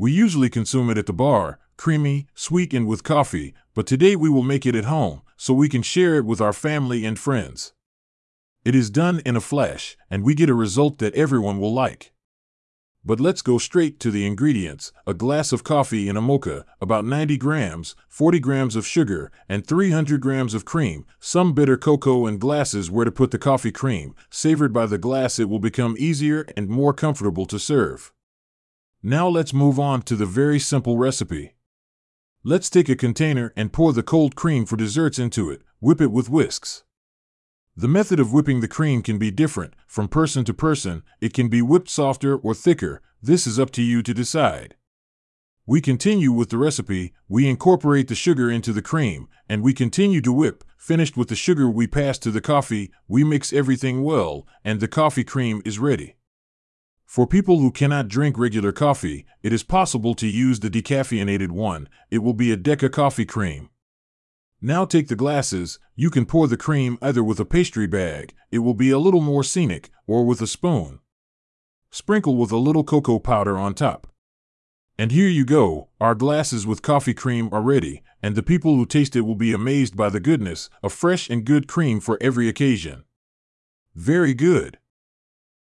We usually consume it at the bar, creamy, sweet, and with coffee, but today we will make it at home so we can share it with our family and friends. It is done in a flash, and we get a result that everyone will like. But let's go straight to the ingredients a glass of coffee in a mocha, about 90 grams, 40 grams of sugar, and 300 grams of cream, some bitter cocoa, and glasses where to put the coffee cream. Savored by the glass, it will become easier and more comfortable to serve. Now let's move on to the very simple recipe. Let's take a container and pour the cold cream for desserts into it, whip it with whisks. The method of whipping the cream can be different from person to person. It can be whipped softer or thicker. This is up to you to decide. We continue with the recipe. We incorporate the sugar into the cream and we continue to whip. Finished with the sugar, we pass to the coffee. We mix everything well and the coffee cream is ready. For people who cannot drink regular coffee, it is possible to use the decaffeinated one. It will be a Deca coffee cream. Now take the glasses, you can pour the cream either with a pastry bag, it will be a little more scenic, or with a spoon. Sprinkle with a little cocoa powder on top. And here you go, our glasses with coffee cream are ready, and the people who taste it will be amazed by the goodness, a fresh and good cream for every occasion. Very good.